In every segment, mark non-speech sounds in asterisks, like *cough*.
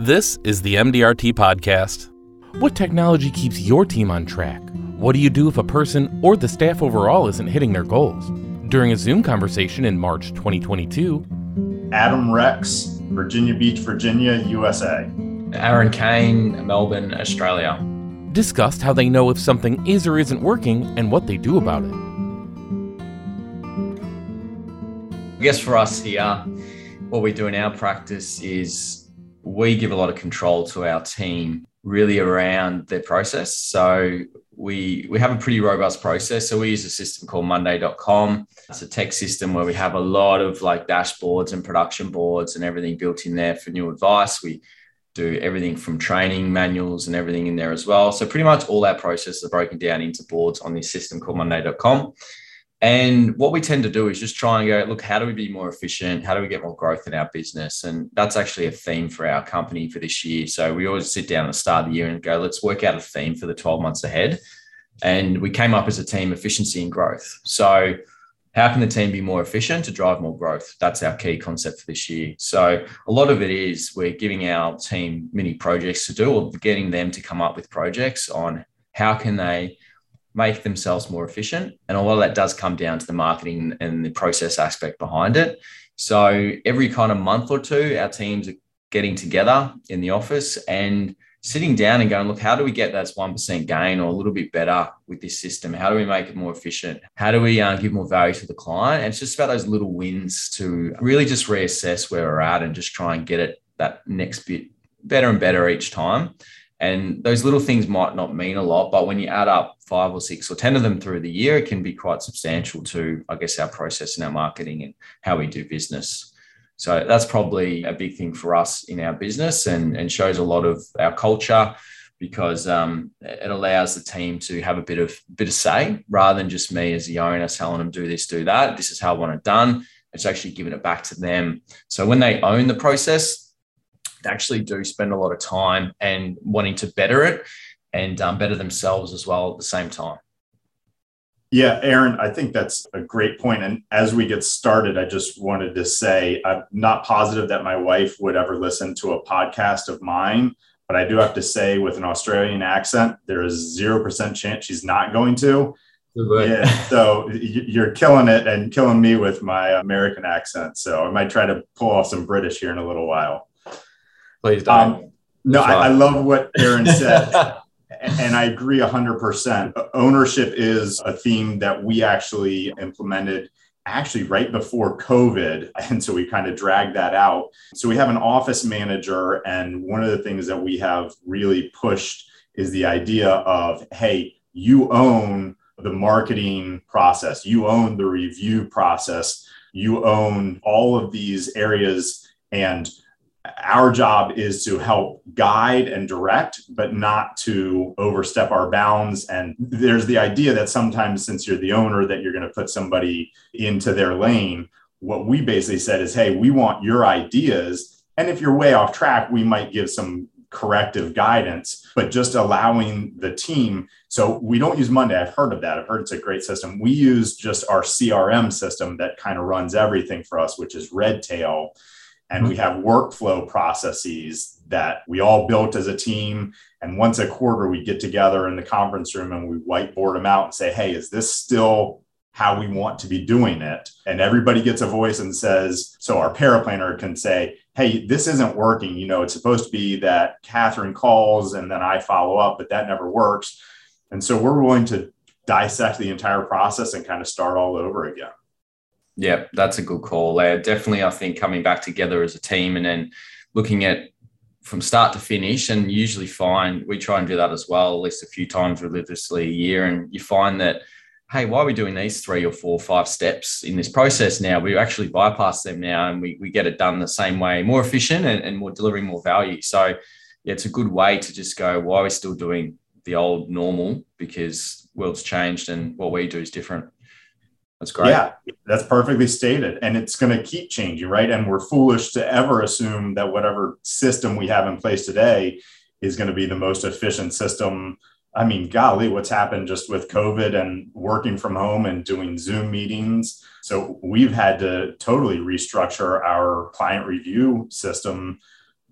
This is the MDRT Podcast. What technology keeps your team on track? What do you do if a person or the staff overall isn't hitting their goals? During a Zoom conversation in March 2022, Adam Rex, Virginia Beach, Virginia, USA. Aaron Kane, Melbourne, Australia. discussed how they know if something is or isn't working and what they do about it. I guess for us here, what we do in our practice is we give a lot of control to our team really around their process. So we we have a pretty robust process. So we use a system called Monday.com. It's a tech system where we have a lot of like dashboards and production boards and everything built in there for new advice. We do everything from training manuals and everything in there as well. So pretty much all our processes are broken down into boards on this system called Monday.com. And what we tend to do is just try and go, look, how do we be more efficient? How do we get more growth in our business? And that's actually a theme for our company for this year. So we always sit down at the start of the year and go, let's work out a theme for the 12 months ahead. And we came up as a team efficiency and growth. So how can the team be more efficient to drive more growth? That's our key concept for this year. So a lot of it is we're giving our team mini projects to do or getting them to come up with projects on how can they make themselves more efficient. And a lot of that does come down to the marketing and the process aspect behind it. So every kind of month or two, our teams are getting together in the office and sitting down and going, look, how do we get that 1% gain or a little bit better with this system? How do we make it more efficient? How do we uh, give more value to the client? And it's just about those little wins to really just reassess where we're at and just try and get it that next bit better and better each time. And those little things might not mean a lot, but when you add up five or six or 10 of them through the year, it can be quite substantial to, I guess, our process and our marketing and how we do business. So that's probably a big thing for us in our business and, and shows a lot of our culture because um, it allows the team to have a bit of bit of say rather than just me as the owner telling them do this, do that. This is how I want it done. It's actually giving it back to them. So when they own the process, actually do spend a lot of time and wanting to better it and um, better themselves as well at the same time. Yeah, Aaron, I think that's a great point. And as we get started, I just wanted to say I'm not positive that my wife would ever listen to a podcast of mine, but I do have to say, with an Australian accent, there is 0% chance she's not going to. Yeah, so you're killing it and killing me with my American accent. So I might try to pull off some British here in a little while. Please don't. Um, no, I, I, love what Aaron said. *laughs* and I agree 100%. Ownership is a theme that we actually implemented actually right before COVID. *laughs* And so we kind of dragged that out. So we have an office manager. And one of the things that we have really pushed is the idea of hey, you own the marketing process, you own the review process, you own all of these areas. And our job is to help guide and direct, but not to overstep our bounds. And there's the idea that sometimes, since you're the owner, that you're going to put somebody into their lane. What we basically said is, hey, we want your ideas. And if you're way off track, we might give some corrective guidance, but just allowing the team. So we don't use Monday. I've heard of that. I've heard it's a great system. We use just our CRM system that kind of runs everything for us, which is Redtail and we have workflow processes that we all built as a team. And once a quarter we get together in the conference room and we whiteboard them out and say hey is this still how we want to be doing it? And everybody gets a voice and says so our paraplanner can say hey this isn't working. You know it's supposed to be that catherine calls and then i follow up but that never works. And so we're willing to dissect the entire process and kind of start all over again yeah, that's a good call there. Definitely, I think coming back together as a team and then looking at from start to finish, and usually find we try and do that as well, at least a few times religiously a year. And you find that, hey, why are we doing these three or four, or five steps in this process now? We actually bypass them now and we, we get it done the same way, more efficient and, and more delivering more value. So, yeah, it's a good way to just go, why are we still doing the old normal? Because world's changed and what we do is different. That's great. Yeah, that's perfectly stated. And it's going to keep changing, right? And we're foolish to ever assume that whatever system we have in place today is going to be the most efficient system. I mean, golly, what's happened just with COVID and working from home and doing Zoom meetings. So we've had to totally restructure our client review system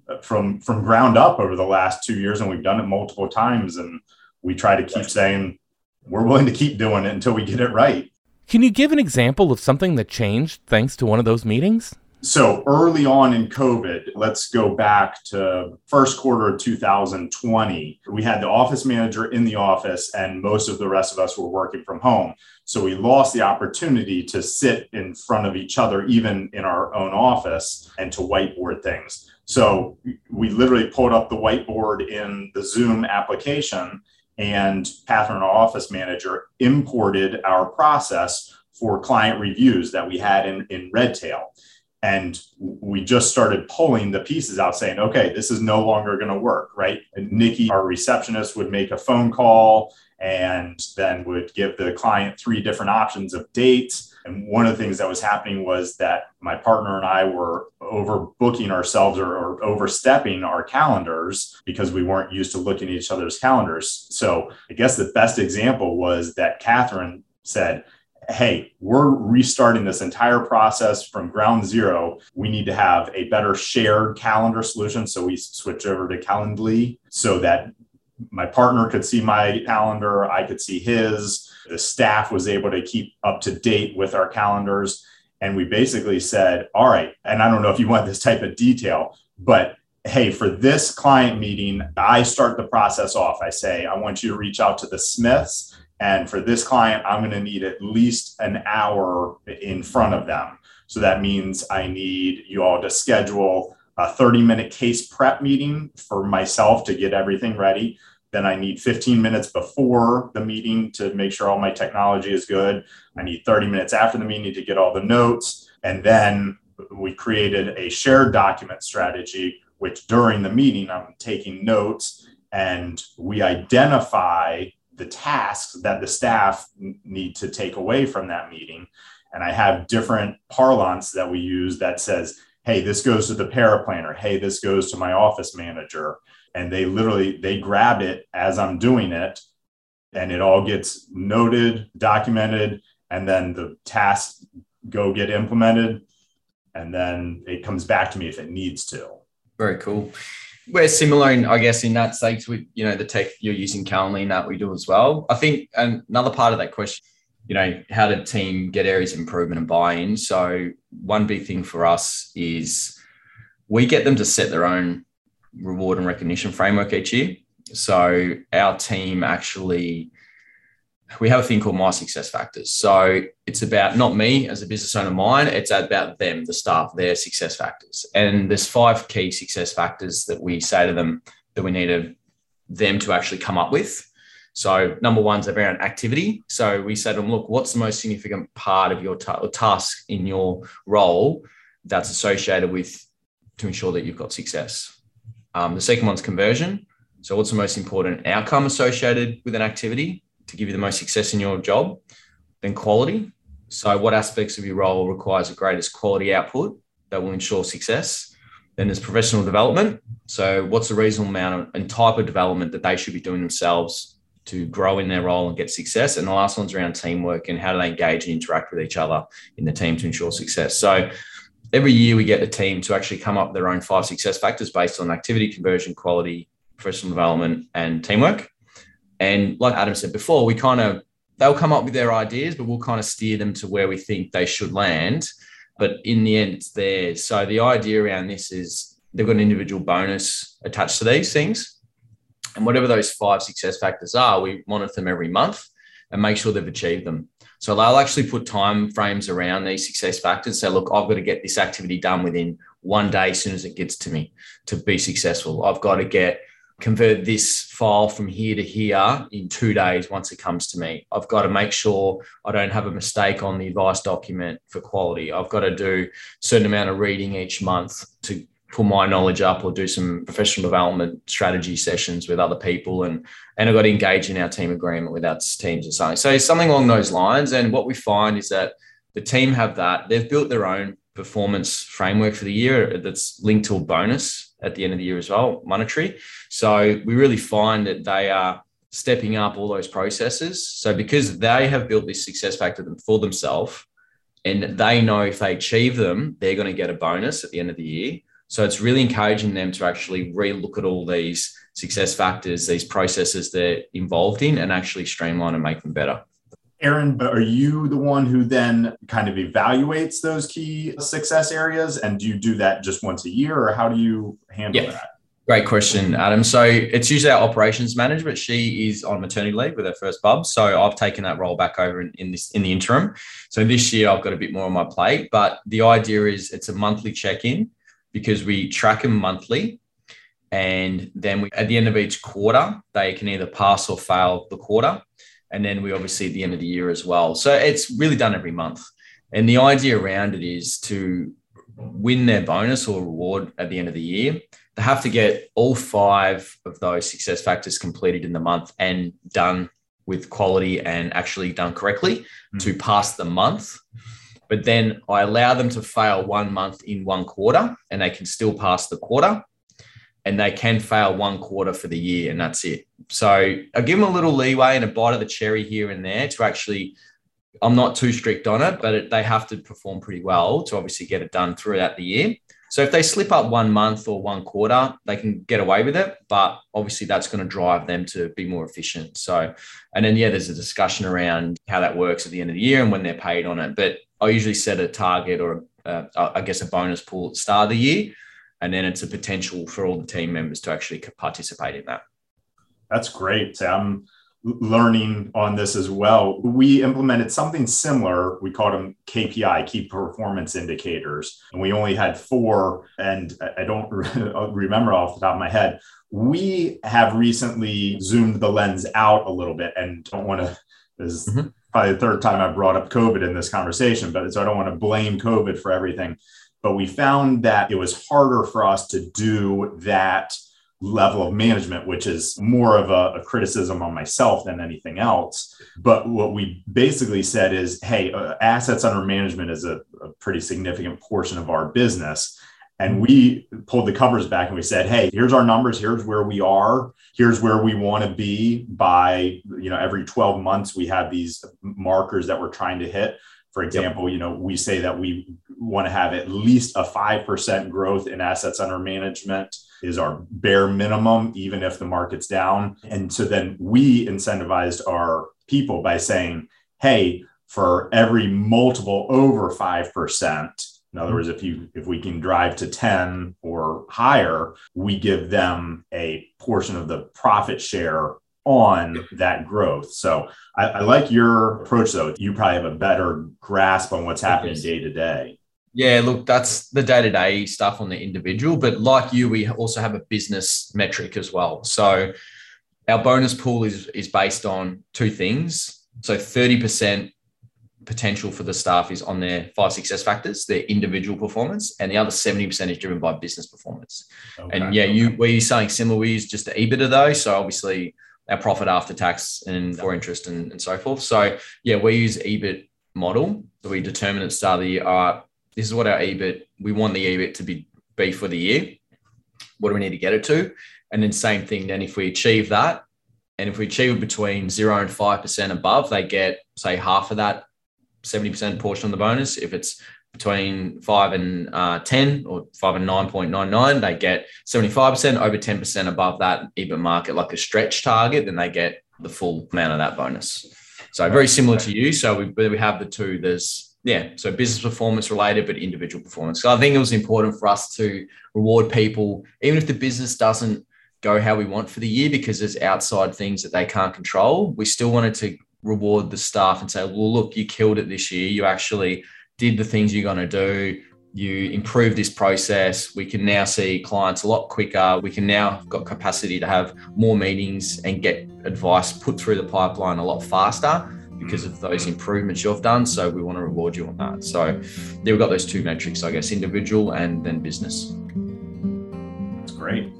uh, from from ground up over the last two years, and we've done it multiple times. And we try to keep saying we're willing to keep doing it until we get it right. Can you give an example of something that changed thanks to one of those meetings? So early on in COVID, let's go back to first quarter of 2020. We had the office manager in the office, and most of the rest of us were working from home. So we lost the opportunity to sit in front of each other, even in our own office, and to whiteboard things. So we literally pulled up the whiteboard in the Zoom application, and Catherine, our office manager, imported our process for client reviews that we had in, in Redtail and we just started pulling the pieces out saying okay this is no longer going to work right? And nikki our receptionist would make a phone call and then would give the client three different options of dates and one of the things that was happening was that my partner and i were overbooking ourselves or, or overstepping our calendars because we weren't used to looking at each other's calendars so i guess the best example was that catherine said hey, we're restarting this entire process from ground zero. We need to have a better shared calendar solution. So we switch over to Calendly so that my partner could see my calendar, I could see his. The staff was able to keep up to date with our calendars. And we basically said, all right, and I don't know if you want this type of detail, but hey, for this client meeting, I start the process off. I say, I want you to reach out to the Smiths and for this client, I'm going to need at least an hour in front of them. So that means I need you all to schedule a 30 minute case prep meeting for myself to get everything ready. Then I need 15 minutes before the meeting to make sure all my technology is good. I need 30 minutes after the meeting to get all the notes. And then we created a shared document strategy, which during the meeting, I'm taking notes and we identify the tasks that the staff need to take away from that meeting. And I have different parlance that we use that says, hey, this goes to the paraplanner. Hey, this goes to my office manager. And they literally they grab it as I'm doing it and it all gets noted, documented, and then the tasks go get implemented. And then it comes back to me if it needs to. Very cool we're similar in, I guess, in that sense with, you know, the tech you're using currently and that we do as well. I think another part of that question, you know, how did team get areas of improvement and buy-in? So one big thing for us is we get them to set their own reward and recognition framework each year. So our team actually we have a thing called my success factors. So it's about not me as a business owner mine, it's about them, the staff, their success factors. And there's five key success factors that we say to them that we need them to actually come up with. So number one's around activity. So we say to them, look, what's the most significant part of your task in your role that's associated with to ensure that you've got success? Um, the second one's conversion. So what's the most important outcome associated with an activity? to give you the most success in your job, then quality. So, what aspects of your role requires the greatest quality output that will ensure success? Then there's professional development. So, what's the reasonable amount and type of development that they should be doing themselves to grow in their role and get success? And the last one's around teamwork and how do they engage and interact with each other in the team to ensure success. So, every year we get the team to actually come up with their own five success factors based on activity, conversion, quality, professional development, and teamwork. And like Adam said before, we kind of they'll come up with their ideas, but we'll kind of steer them to where we think they should land. But in the end, it's theirs. So the idea around this is they've got an individual bonus attached to these things. And whatever those five success factors are, we monitor them every month and make sure they've achieved them. So they'll actually put time frames around these success factors. Say, look, I've got to get this activity done within one day as soon as it gets to me to be successful. I've got to get convert this file from here to here in two days once it comes to me. I've got to make sure I don't have a mistake on the advice document for quality. I've got to do a certain amount of reading each month to pull my knowledge up or do some professional development strategy sessions with other people and and I've got to engage in our team agreement with our teams or something. So something along those lines. And what we find is that the team have that. They've built their own performance framework for the year that's linked to a bonus at the end of the year as well, monetary. So we really find that they are stepping up all those processes. So because they have built this success factor for themselves and they know if they achieve them, they're going to get a bonus at the end of the year. So it's really encouraging them to actually re-look at all these success factors, these processes they're involved in, and actually streamline and make them better. Aaron, but are you the one who then kind of evaluates those key success areas? And do you do that just once a year, or how do you handle yeah. that? Great question, Adam. So it's usually our operations manager, but she is on maternity leave with her first bub. So I've taken that role back over in, in this in the interim. So this year I've got a bit more on my plate. But the idea is it's a monthly check-in because we track them monthly. And then we, at the end of each quarter, they can either pass or fail the quarter. And then we obviously at the end of the year as well. So it's really done every month. And the idea around it is to win their bonus or reward at the end of the year they have to get all five of those success factors completed in the month and done with quality and actually done correctly mm-hmm. to pass the month. But then I allow them to fail one month in one quarter and they can still pass the quarter and they can fail one quarter for the year and that's it. So I give them a little leeway and a bite of the cherry here and there to actually, I'm not too strict on it, but it, they have to perform pretty well to obviously get it done throughout the year. So if they slip up one month or one quarter, they can get away with it. But obviously, that's going to drive them to be more efficient. So, and then, yeah, there's a discussion around how that works at the end of the year and when they're paid on it. But I usually set a target or, uh, I guess, a bonus pool at the start of the year. And then it's a potential for all the team members to actually participate in that. That's great. Sam learning on this as well. We implemented something similar. We called them KPI, key performance indicators. And we only had four. And I don't *laughs* remember off the top of my head. We have recently zoomed the lens out a little bit and don't want to, mm-hmm. Probably the third time I've brought up COVID in this conversation, but so I don't want to blame COVID for everything. But we found that it was harder for us to do that level of management, which is more of a, a, criticism on myself than anything else. But what we basically said is hey, uh, assets under management is a, a pretty significant portion of our business. And we pulled the covers back and we said, hey, here's our numbers. Here's where we are. Here's where we want to be by, you know, every 12 months, we have these markers that we're trying to hit. For example, you know, we say that we want to have at least a 5% growth in assets under management is our bare minimum, even if the market's down. And so then we incentivized our people by saying, hey, for every multiple over 5%, in other words, if you if we can drive to 10 or higher, we give them a portion of the profit share on that growth. So I, I like your approach though. You probably have a better grasp on what's happening day to day. Yeah, look, that's the day to day stuff on the individual. But like you, we also have a business metric as well. So our bonus pool is, is based on two things. So 30% potential for the staff is on their five success factors, their individual performance, and the other 70% is driven by business performance. Okay, and yeah, okay. you we're saying similar, we use just the EBITDA though. So obviously our profit after tax and for interest and, and so forth. So yeah, we use EBIT model. So we determine at the start of the year, all right, this is what our EBIT, we want the EBIT to be, be for the year. What do we need to get it to? And then same thing, then if we achieve that, and if we achieve between zero and 5% above, they get, say, half of that 70% portion of the bonus. If it's between 5 and uh, 10 or 5 and 9.99, they get 75%. Over 10% above that EBIT market, like a stretch target, then they get the full amount of that bonus. So very similar to you. So we, we have the two. There's yeah, so business performance related, but individual performance. So I think it was important for us to reward people, even if the business doesn't go how we want for the year because there's outside things that they can't control. We still wanted to reward the staff and say, well, look, you killed it this year. You actually did the things you're going to do. You improved this process. We can now see clients a lot quicker. We can now got capacity to have more meetings and get advice put through the pipeline a lot faster because of those improvements you've done. So we want to reward you on that. So we've got those two metrics, I guess, individual and then business. That's great.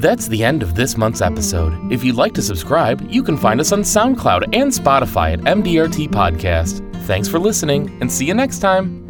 That's the end of this month's episode. If you'd like to subscribe, you can find us on SoundCloud and Spotify at MDRT Podcast. Thanks for listening and see you next time.